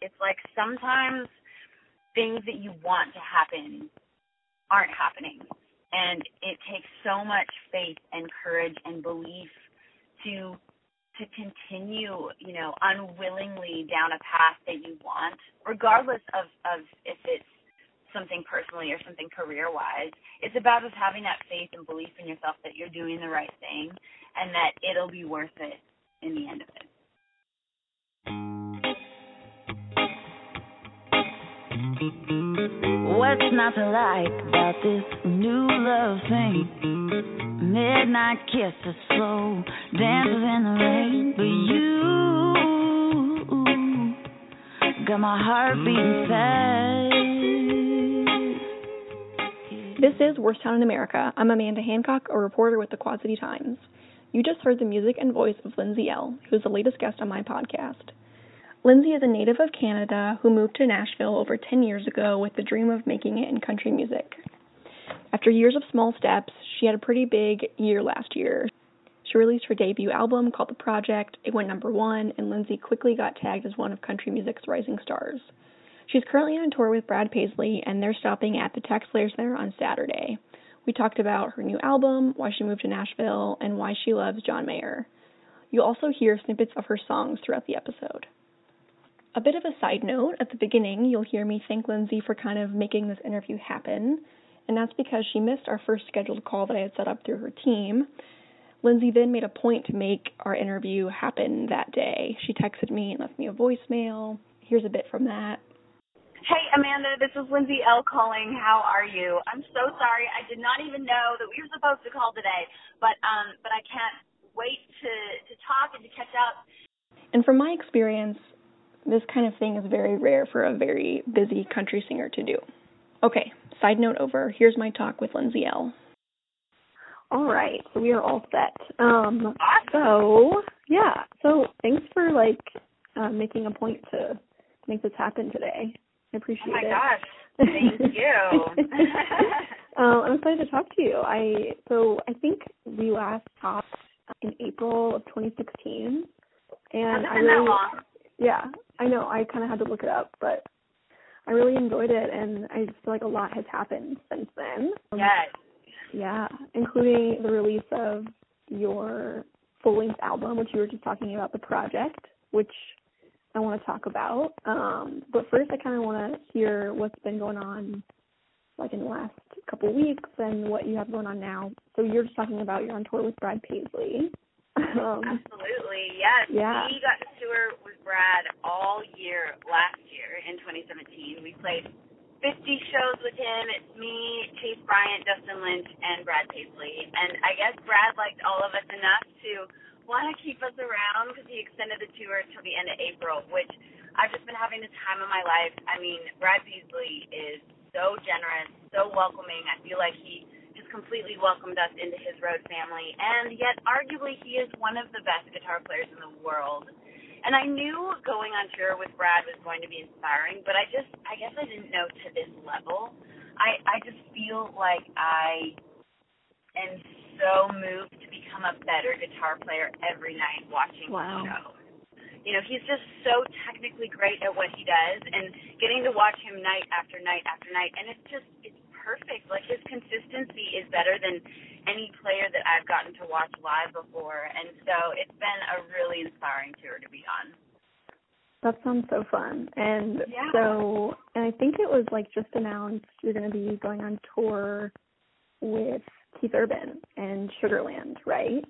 it's like sometimes things that you want to happen aren't happening. And it takes so much faith and courage and belief to to continue, you know, unwillingly down a path that you want, regardless of, of if it's something personally or something career wise. It's about just having that faith and belief in yourself that you're doing the right thing and that it'll be worth it in the end of it. What's not to like about this new love thing? Midnight kisses, slow dances in the rain, but you got my heart beating fast. This is Worst Town in America. I'm Amanda Hancock, a reporter with the Quad City Times. You just heard the music and voice of Lindsay Ell, who is the latest guest on my podcast. Lindsay is a native of Canada who moved to Nashville over 10 years ago with the dream of making it in country music. After years of small steps, she had a pretty big year last year. She released her debut album called The Project. It went number one, and Lindsay quickly got tagged as one of country music's rising stars. She's currently on tour with Brad Paisley, and they're stopping at the TaxSlayer Center on Saturday. We talked about her new album, why she moved to Nashville, and why she loves John Mayer. You'll also hear snippets of her songs throughout the episode. A bit of a side note at the beginning, you'll hear me thank Lindsay for kind of making this interview happen, and that's because she missed our first scheduled call that I had set up through her team. Lindsay then made a point to make our interview happen that day. She texted me and left me a voicemail. Here's a bit from that. Hey Amanda, this is Lindsay Ell calling. How are you? I'm so sorry. I did not even know that we were supposed to call today, but um but I can't wait to to talk and to catch up. And from my experience, this kind of thing is very rare for a very busy country singer to do. Okay, side note over. Here's my talk with Lindsay Ell. All right, so we are all set. Um, so yeah, so thanks for like uh, making a point to make this happen today. I appreciate it. Oh my it. gosh, thank you. um, I'm excited to talk to you. I so I think we last talked in April of 2016, and I really yeah, I know. I kind of had to look it up, but I really enjoyed it, and I just feel like a lot has happened since then. Yes. Yeah, including the release of your full-length album, which you were just talking about, the project, which I want to talk about. Um, but first, I kind of want to hear what's been going on, like in the last couple weeks, and what you have going on now. So you're just talking about you're on tour with Brad Paisley. Um, Absolutely, yes. Yeah. We got to tour with Brad all year last year in 2017. We played 50 shows with him. It's me, Chase Bryant, Dustin Lynch, and Brad Paisley. And I guess Brad liked all of us enough to want to keep us around because he extended the tour till the end of April, which I've just been having the time of my life. I mean, Brad Paisley is so generous, so welcoming. I feel like he completely welcomed us into his road family, and yet arguably he is one of the best guitar players in the world. And I knew going on tour with Brad was going to be inspiring, but I just I guess I didn't know to this level. I I just feel like I am so moved to become a better guitar player every night watching wow. the show. You know, he's just so technically great at what he does and getting to watch him night after night after night and it's just it's perfect. Like his consistency is better than any player that I've gotten to watch live before, and so it's been a really inspiring tour to be on. That sounds so fun. And yeah. so, and I think it was like just announced you're going to be going on tour with Keith Urban and Sugarland, right?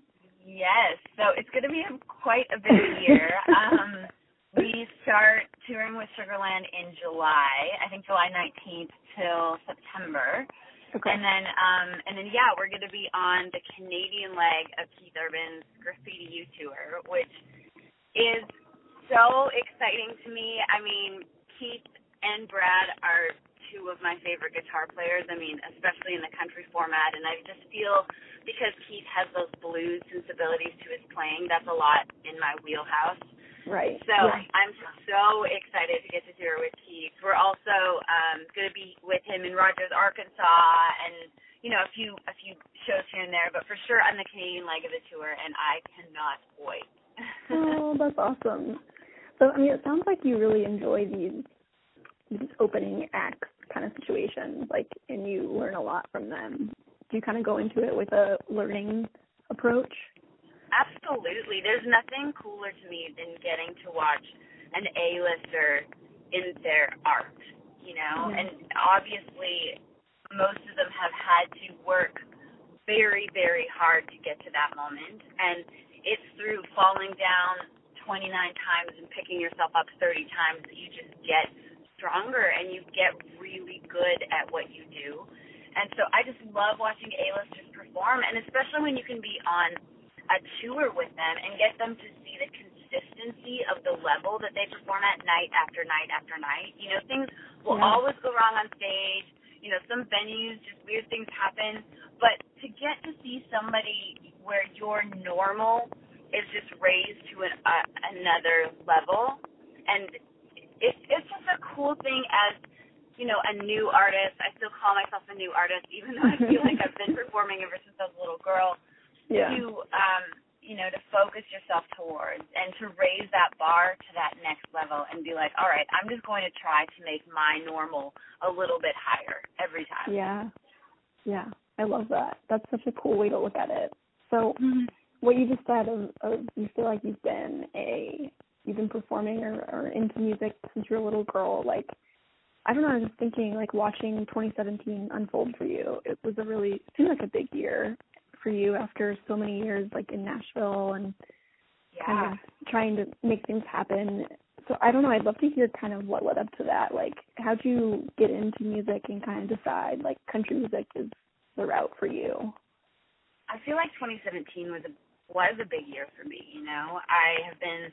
Yes. So it's going to be a, quite a busy year. um, we start touring with Sugarland in July. I think July 19th till September. Okay. And then um and then yeah, we're going to be on the Canadian leg of Keith Urban's Graffiti U tour, which is so exciting to me. I mean, Keith and Brad are two of my favorite guitar players. I mean, especially in the country format and I just feel because Keith has those blues sensibilities to his playing, that's a lot in my wheelhouse. Right. So right. I'm so excited to get to tour with Keith. We're also um going to be with him in Rogers, Arkansas, and you know a few a few shows here and there. But for sure, on the Canadian leg of the tour, and I cannot wait. oh, that's awesome. So I mean, it sounds like you really enjoy these these opening acts kind of situations, like, and you learn a lot from them. Do you kind of go into it with a learning approach? Absolutely. There's nothing cooler to me than getting to watch an A-lister in their art, you know? Mm-hmm. And obviously, most of them have had to work very, very hard to get to that moment. And it's through falling down 29 times and picking yourself up 30 times that you just get stronger and you get really good at what you do. And so I just love watching A-listers perform, and especially when you can be on a tour with them and get them to see the consistency of the level that they perform at night after night after night. You know, things will yeah. always go wrong on stage. You know, some venues just weird things happen, but to get to see somebody where your normal is just raised to an, uh, another level, and it's it's just a cool thing as you know a new artist. I still call myself a new artist, even though I feel like I've been performing ever since I was a little girl. Yeah. To um, you know, to focus yourself towards and to raise that bar to that next level and be like, all right, I'm just going to try to make my normal a little bit higher every time. Yeah. Yeah. I love that. That's such a cool way to look at it. So mm-hmm. what you just said of, of you feel like you've been a you've been performing or, or into music since you're a little girl, like I don't know, I was just thinking like watching 2017 unfold for you. It was a really it seemed like a big year for you after so many years like in Nashville and yeah. kind of trying to make things happen. So I don't know, I'd love to hear kind of what led up to that. Like how'd you get into music and kind of decide like country music is the route for you? I feel like 2017 was a was a big year for me, you know. I have been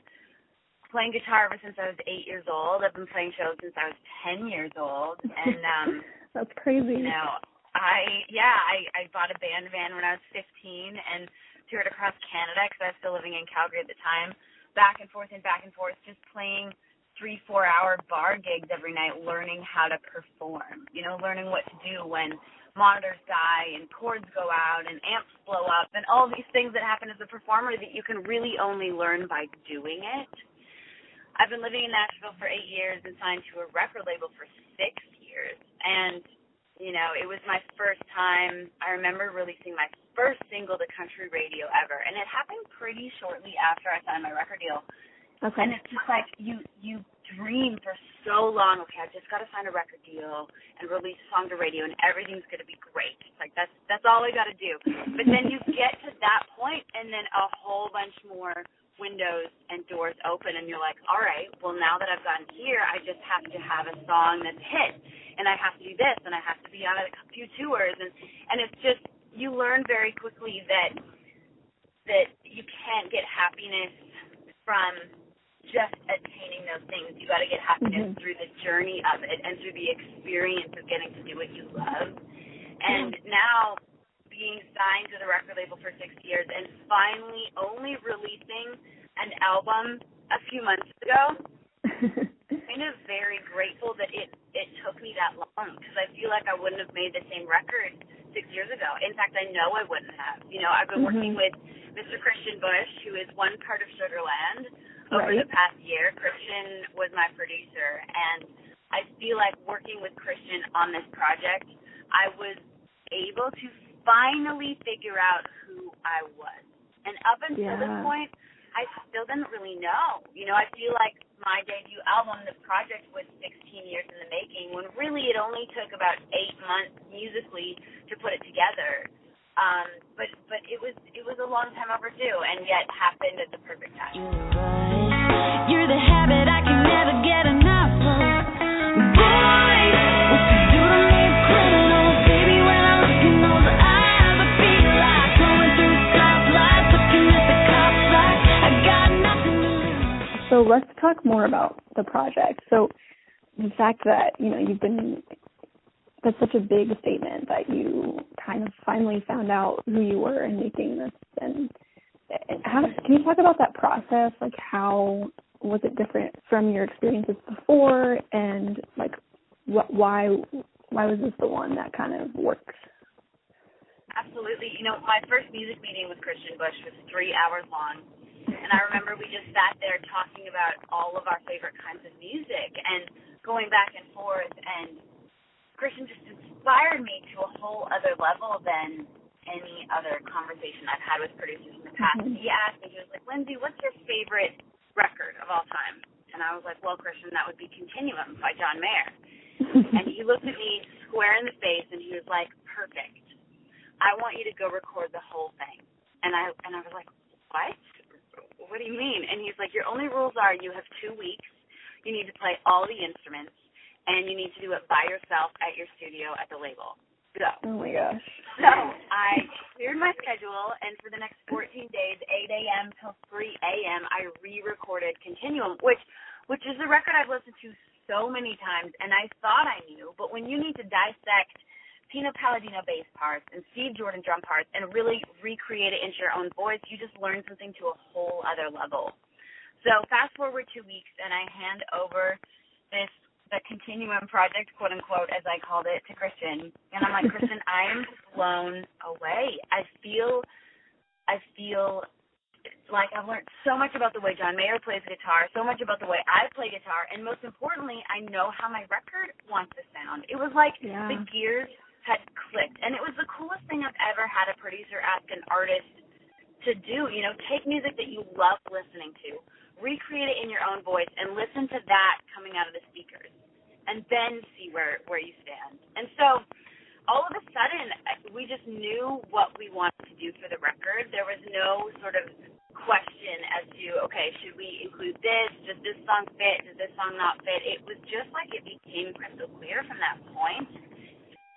playing guitar ever since I was eight years old. I've been playing shows since I was ten years old, and um, that's crazy. You know, I yeah, I I bought a band van when I was fifteen and toured across Canada because I was still living in Calgary at the time, back and forth and back and forth, just playing three four hour bar gigs every night, learning how to perform. You know, learning what to do when monitors die and cords go out and amps blow up and all these things that happen as a performer that you can really only learn by doing it. I've been living in Nashville for eight years and signed to a record label for six years. And, you know, it was my first time. I remember releasing my first single to country radio ever. And it happened pretty shortly after I signed my record deal. Okay. And it's just like you you dream for so long, okay, I've just gotta sign a record deal and release a song to radio and everything's gonna be great. It's like that's that's all I gotta do. But then you get to that point and then a whole bunch more windows and doors open and you're like, all right, well now that I've gotten here, I just have to have a song that's hit and I have to do this and I have to be on a few tours and and it's just you learn very quickly that that you can't get happiness from just attaining those things. You got to get happiness mm-hmm. through the journey of it and through the experience of getting to do what you love. And mm-hmm. now being signed to the record label for six years and finally only releasing an album a few months ago. I'm kind of very grateful that it it took me that long because I feel like I wouldn't have made the same record six years ago. In fact, I know I wouldn't have. You know, I've been mm-hmm. working with Mr. Christian Bush, who is one part of Sugarland. Over right. the past year, Christian was my producer, and I feel like working with Christian on this project, I was able to finally figure out who I was. And up until yeah. this point, I still didn't really know. You know, I feel like my debut album, the project was 16 years in the making, when really it only took about eight months musically to put it together. Um, but but it was it was a long time overdue, and yet happened at the perfect time. You're the habit I can never get enough let's talk more about the project. So the fact that, you know, you've been that's such a big statement that you kind of finally found out who you were in making this. And, how can you talk about that process? Like how was it different from your experiences before? And like what why why was this the one that kind of works? Absolutely. You know my first music meeting with christian bush was three hours long And I remember we just sat there talking about all of our favorite kinds of music and going back and forth. And Christian just inspired me to a whole other level than any other conversation I've had with producers in the past. Mhm. He asked me, he was like, Lindsay, what's your favorite record of all time? And I was like, well, Christian, that would be Continuum by John Mayer. And he looked at me square in the face and he was like, perfect. I want you to go record the whole thing. And I and I was like, what? What do you mean? And he's like, your only rules are you have two weeks. You need to play all the instruments, and you need to do it by yourself at your studio at the label. Go. oh my gosh. So I cleared my schedule, and for the next 14 days, 8 a.m. till 3 a.m., I re-recorded Continuum, which which is a record I've listened to so many times, and I thought I knew, but when you need to dissect Pino Palladino bass parts and Steve Jordan drum parts and really recreate it into your own voice, you just learn something to a whole other level. So fast forward two weeks, and I hand over this the continuum project, quote unquote, as I called it, to Christian. And I'm like, Christian, I am blown away. I feel, I feel like I've learned so much about the way John Mayer plays guitar, so much about the way I play guitar, and most importantly, I know how my record wants to sound. It was like Yeah. the gears had clicked, and it was the coolest thing I've ever had a producer ask an artist to do. You know, take music that you love listening to, recreate it in your own voice, and listen to that coming out of the speakers, and then see where where you stand. And so, all of a sudden, we just knew what we wanted to do for the record. There was no sort of question as to okay, should we include this? Does this song fit? Does this song not fit? It was just like it became crystal clear from that point.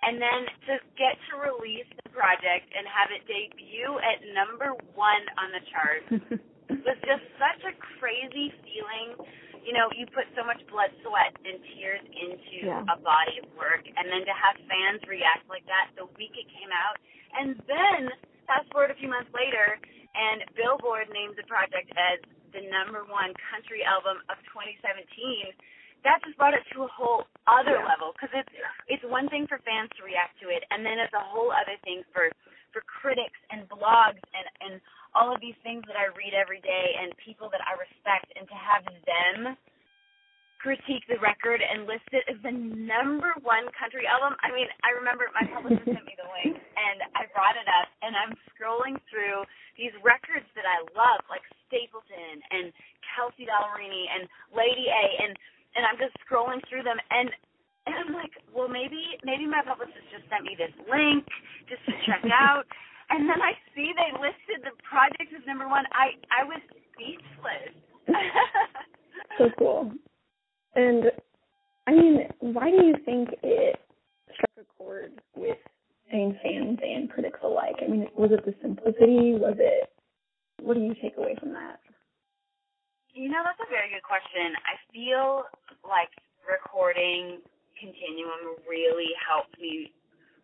And then to get to release the project and have it debut at number one on the chart was just such a crazy feeling. You know, you put so much blood, sweat, and tears into Yeah. a body of work, and then to have fans react like that the week it came out, and then fast forward a few months later, and Billboard named the project as the number one country album of 2017. That just brought it to a whole other Yeah. level because it's it's one thing for fans to react to it, and then it's a whole other thing for for critics and blogs and and all of these things that I read every day and people that I respect, and to have them critique the record and list it as the number one country album. I mean, I remember my publisher sent me the link, and I brought it up, and I'm scrolling through these records that I love, like Stapleton and Kelsey Ballerini and Lady A, and and I'm just scrolling through them, and and I'm like, well, maybe maybe my publicist just sent me this link just to check out, and then I see they listed the project as number one. I I was speechless. so cool. And I mean, why do you think it struck a chord with mean fans and critics alike? I mean, was it the simplicity? Was it what do you take away from that? You know, that's a very good question. I feel like recording Continuum really helped me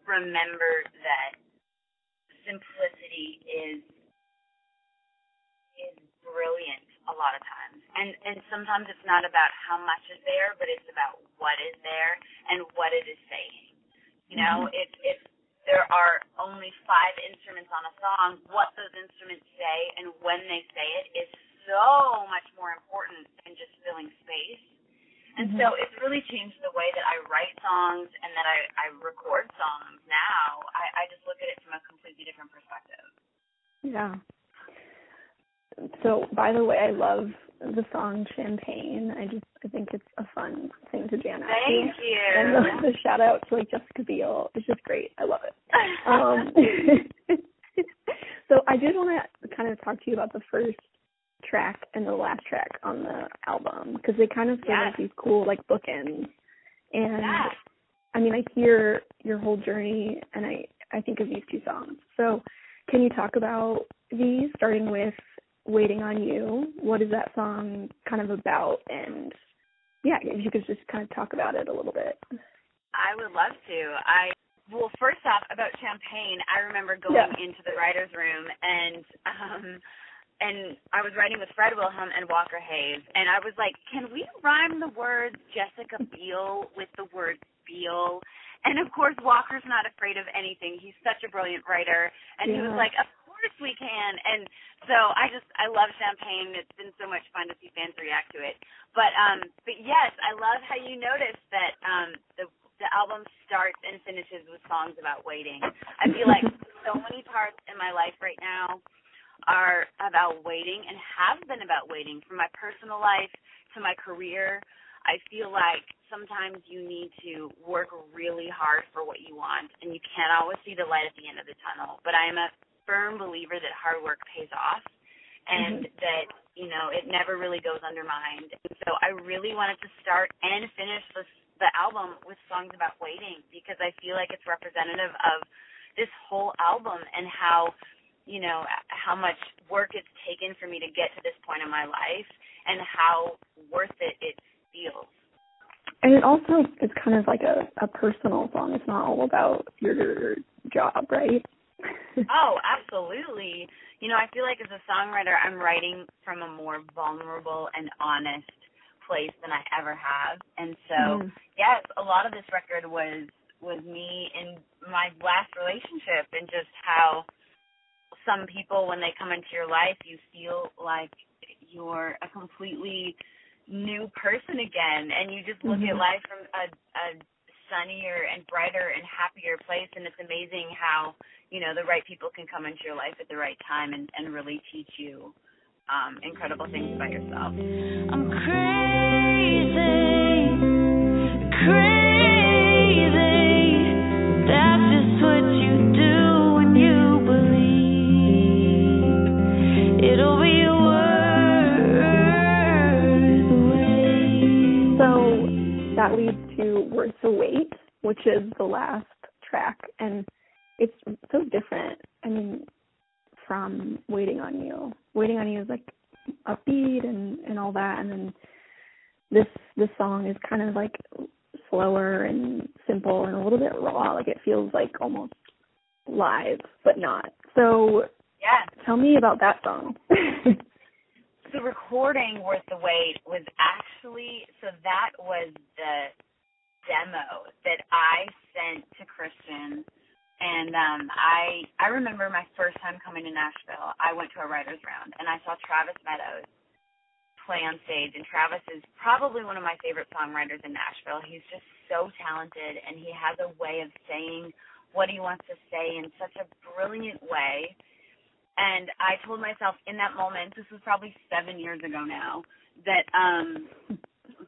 remember that simplicity is is brilliant a lot of times. And and sometimes it's not about how much is there, but it's about what is there and what it is saying. You know, mm-hmm. if if there are only five instruments on a song, what those instruments say and when they say it is so much more important than just filling space. And so it's really changed the way that I write songs and that I, I record songs now. I, I just look at it from a completely different perspective. Yeah. So, by the way, I love the song Champagne. I just I think it's a fun thing to jam out to. Thank you. And the, the shout out to like Jessica Biel. It's just great. I love it. Um, so I did want to kind of talk to you about the first track and the last track on the album because they kind of feel Yes. like these cool like bookends. And Yes. I mean, I hear your whole journey, and I I think of these two songs. So, can you talk about these, starting with "Waiting on You"? What is that song kind of about? And yeah, if you could just kind of talk about it a little bit. I would love to. I well, first off, about champagne, I remember going Yeah. into the writers' room and um and I was writing with Fred Wilhelm and Walker Hayes, and I was like, "Can we rhyme the word Jessica Biel with the word Beal?" And of course, Walker's not afraid of anything. He's such a brilliant writer, and he was like, "Of course." course we can. And so I just I love champagne. It's been so much fun to see fans react to it. But um but yes, I love how you noticed that um the the album starts and finishes with songs about waiting. I feel like so many parts in my life right now are about waiting and have been about waiting from my personal life to my career. I feel like sometimes you need to work really hard for what you want and you can't always see the light at the end of the tunnel. But I am a firm believer that hard work pays off and mm-hmm. that, you know, it never really goes undermined. And so I really wanted to start and finish this the album with songs about waiting because I feel like it's representative of this whole album and how you know how much work it's taken for me to get to this point in my life and how worth it it feels and it also is kind of like a a personal song it's not all about your job right oh, absolutely. You know, I feel like as a songwriter, I'm writing from a more vulnerable and honest place than I ever have. And so, mm. yes, a lot of this record was was me in my last relationship and just how some people when they come into your life, you feel like you're a completely new person again and you just look mm-hmm. at life from a a sunnier and brighter and happier place and it's amazing how you know the right people can come into your life at the right time and and really teach you um incredible things about yourself i'm crazy crazy that leads to worth the wait which is the last track and it's so different. I mean, from Waiting on You. Waiting on You is like upbeat and and all that, and then this this song is kind of like slower and simple and a little bit raw. Like it feels like almost live, but not. So yeah, tell me about that song. the recording worth the wait was actually so that was the demo that I sent to Christian and um I I remember my first time coming to Nashville. I went to a writers round and I saw Travis Meadows play on stage and Travis is probably one of my favorite songwriters in Nashville. He's just so talented and he has a way of saying what he wants to say in such a brilliant way. And I told myself in that moment, this was probably 7 years ago now, that um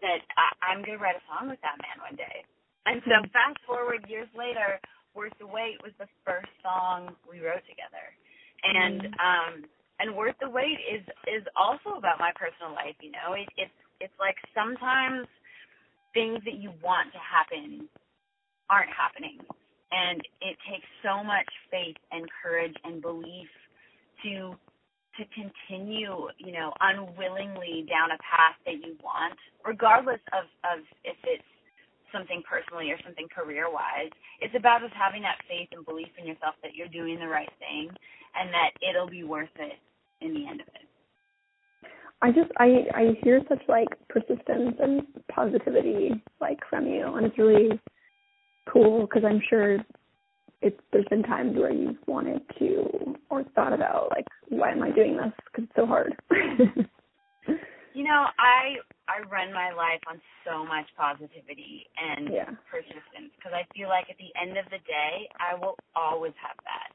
that I, I'm going to write a song with that man one day. And so fast forward years later, Worth the Wait was the first song we wrote together. And mm-hmm. um and Worth the Wait is is also about my personal life, you know. It it's it's like sometimes things that you want to happen aren't happening. And it takes so much faith and courage and belief to to continue, you know, unwillingly down a path that you want, regardless of of if it's something personally or something career wise. It's about just having that faith and belief in yourself that you're doing the right thing and that it'll be worth it in the end of it. I just I I hear such like persistence and positivity like from you and it's really cool because I'm sure it's there's been times where you've wanted to or thought about like why am I doing this because it's so hard. you know, I I run my life on so much positivity and yeah. persistence because I feel like at the end of the day, I will always have that.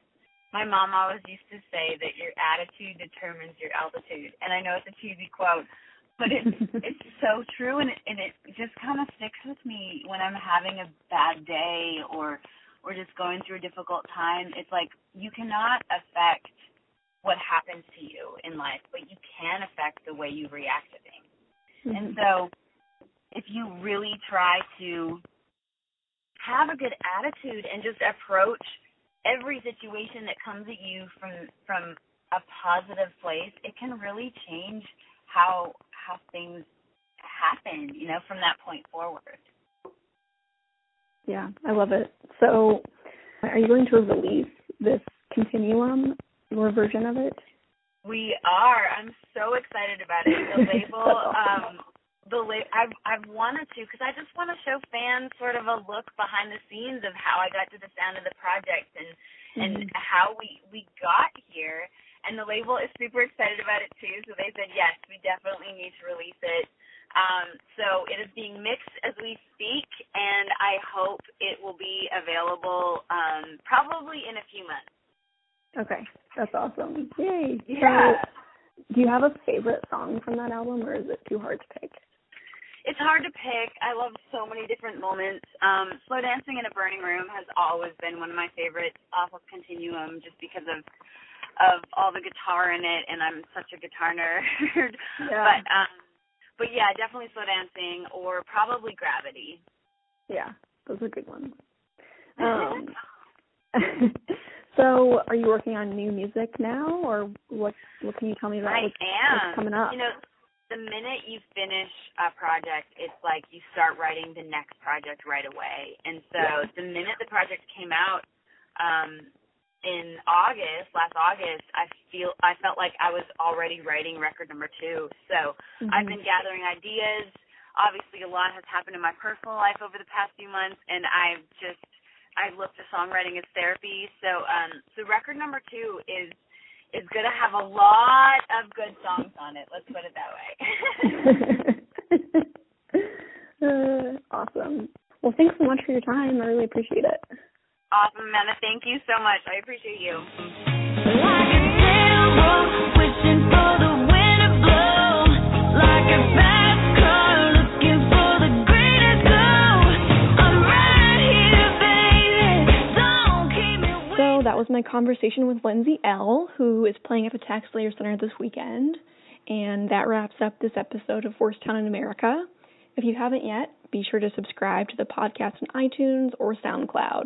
My mom always used to say that your attitude determines your altitude, and I know it's a cheesy quote, but it's it's so true, and it, and it just kind of sticks with me when I'm having a bad day or or just going through a difficult time. It's like you cannot affect what happens to you in life, but you can affect the way you react to things. Mm-hmm. And so if you really try to have a good attitude and just approach every situation that comes at you from from a positive place, it can really change how how things happen, you know, from that point forward. Yeah, I love it. So, are you going to release this continuum, your version of it? We are. I'm so excited about it. The label, um, the la- I've I've wanted to because I just want to show fans sort of a look behind the scenes of how I got to the sound of the project and and Mhm. how we we got here. And the label is super excited about it too. So they said yes, we definitely need to release it. Um, so it is being mixed as we speak, and I hope it will be available um, probably in a few months. Okay, that's awesome. Yay! Yeah. So, do you have a favorite song from that album, or is it too hard to pick? It's hard to pick. I love so many different moments. Um, Slow Dancing in a Burning Room has always been one of my favorites off of Continuum just because of of all the guitar in it and I'm such a guitar nerd. Yeah. But um but yeah, definitely Slow Dancing or probably Gravity. Yeah, those are good ones. Um, so, are you working on new music now, or what? What can you tell me about I what's, am. what's coming up? You know, the minute you finish a project, it's like you start writing the next project right away. And so Yeah. the minute the project came out um in August, last August, I feel I felt like I was already writing record number 2. So I've Mhm. been gathering ideas. Obviously, a lot has happened in my personal life over the past few months, and I've just I look to songwriting as therapy. So, um, so record number two is is gonna have a lot of good songs on it. Let's put it that way. uh, awesome. Well, thanks so much for your time. I really appreciate it. Awesome, Amanda. Thank you so much. I appreciate you. Like a sailboat wishing for the wind to blow. Like a fast car looking for the green to go. I'm right here, baby. Don't keep me So that was my conversation with Lindsay Ell, who is playing at the TaxSlayer Center this weekend. And that wraps up this episode of Worst Town in America. If you haven't yet, be sure to subscribe to the podcast on iTunes or SoundCloud.